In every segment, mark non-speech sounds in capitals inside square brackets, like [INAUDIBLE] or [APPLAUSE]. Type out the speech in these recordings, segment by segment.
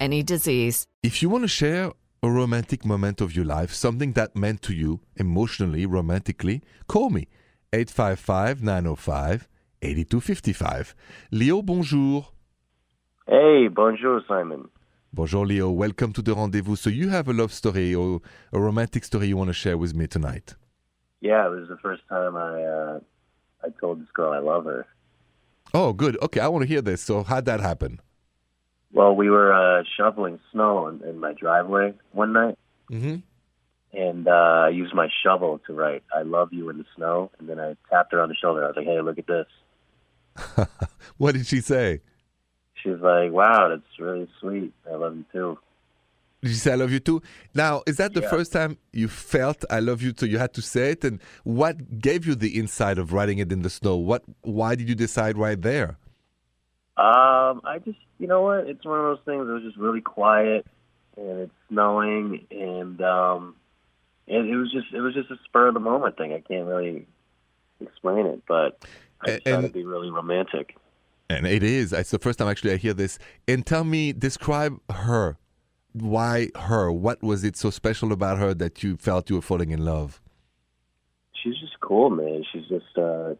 any disease. If you want to share a romantic moment of your life, something that meant to you emotionally, romantically, call me 855 905 8255. Leo, bonjour. Hey, bonjour, Simon. Bonjour, Leo. Welcome to the rendezvous. So, you have a love story or a romantic story you want to share with me tonight? Yeah, it was the first time I uh, I told this girl I love her. Oh, good. Okay, I want to hear this. So, how'd that happen? Well, we were uh, shoveling snow in, in my driveway one night, Mm-hmm. and uh, I used my shovel to write "I love you" in the snow, and then I tapped her on the shoulder. I was like, "Hey, look at this." [LAUGHS] what did she say? She was like, "Wow, that's really sweet. I love you too." Did she say I love you too? Now, is that the Yeah. first time you felt I love you too? You had to say it, and what gave you the insight of writing it in the snow? What? Why did you decide right there? Um, I just, you know what? It's one of those things. It was just really quiet, and it's snowing, and um, it, it was just, it was just a spur of the moment thing. I can't really explain it, but I A- just tried to be really romantic. And it is. It's the first time actually I hear this. And tell me, describe her. Why her? What was it so special about her that you felt you were falling in love? She's just cool, man. She's just, uh,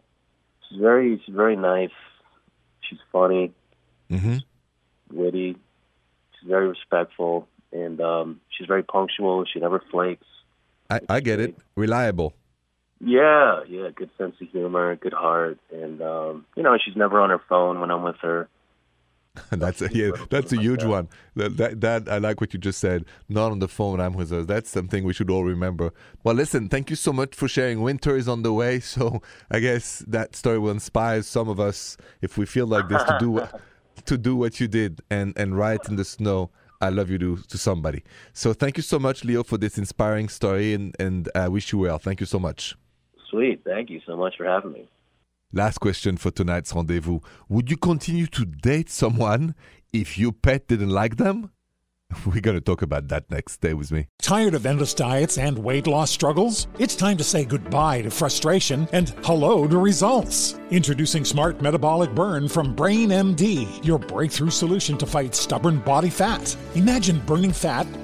she's very, she's very nice. She's funny, Mm-hmm. witty. She's very respectful, and um, she's very punctual. She never flakes. I, I get it. Reliable. Yeah, yeah, good sense of humor, good heart, and um, you know, she's never on her phone when I'm with her. [LAUGHS] that's a, yeah, that's a huge one. That, that that I like what you just said. Not on the phone. I'm with us. That's something we should all remember. Well, listen. Thank you so much for sharing. Winter is on the way, [LAUGHS] so I guess that story will inspire some of us if we feel like this to do what- [LAUGHS] to do what you did and and write in the snow. I love you to to somebody. So thank you so much, Leo, for this inspiring story, and and I wish you well. Thank you so much. Sweet, thank you so much for having me. Last question for tonight's rendezvous. Would you continue to date someone if your pet didn't like them? [LAUGHS] We're going to talk about that next. Stay with me. Tired of endless diets and weight loss struggles? It's time to say goodbye to frustration and hello to results. Introducing Smart Metabolic Burn from Brain MD, your breakthrough solution to fight stubborn body fat. Imagine burning fat,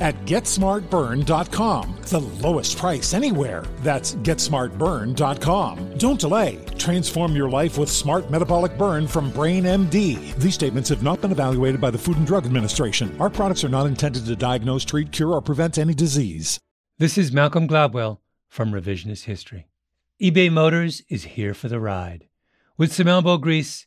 at GetSmartBurn.com. The lowest price anywhere. That's GetSmartBurn.com. Don't delay. Transform your life with Smart Metabolic Burn from Brain MD. These statements have not been evaluated by the Food and Drug Administration. Our products are not intended to diagnose, treat, cure, or prevent any disease. This is Malcolm Gladwell from Revisionist History. eBay Motors is here for the ride. With some elbow grease,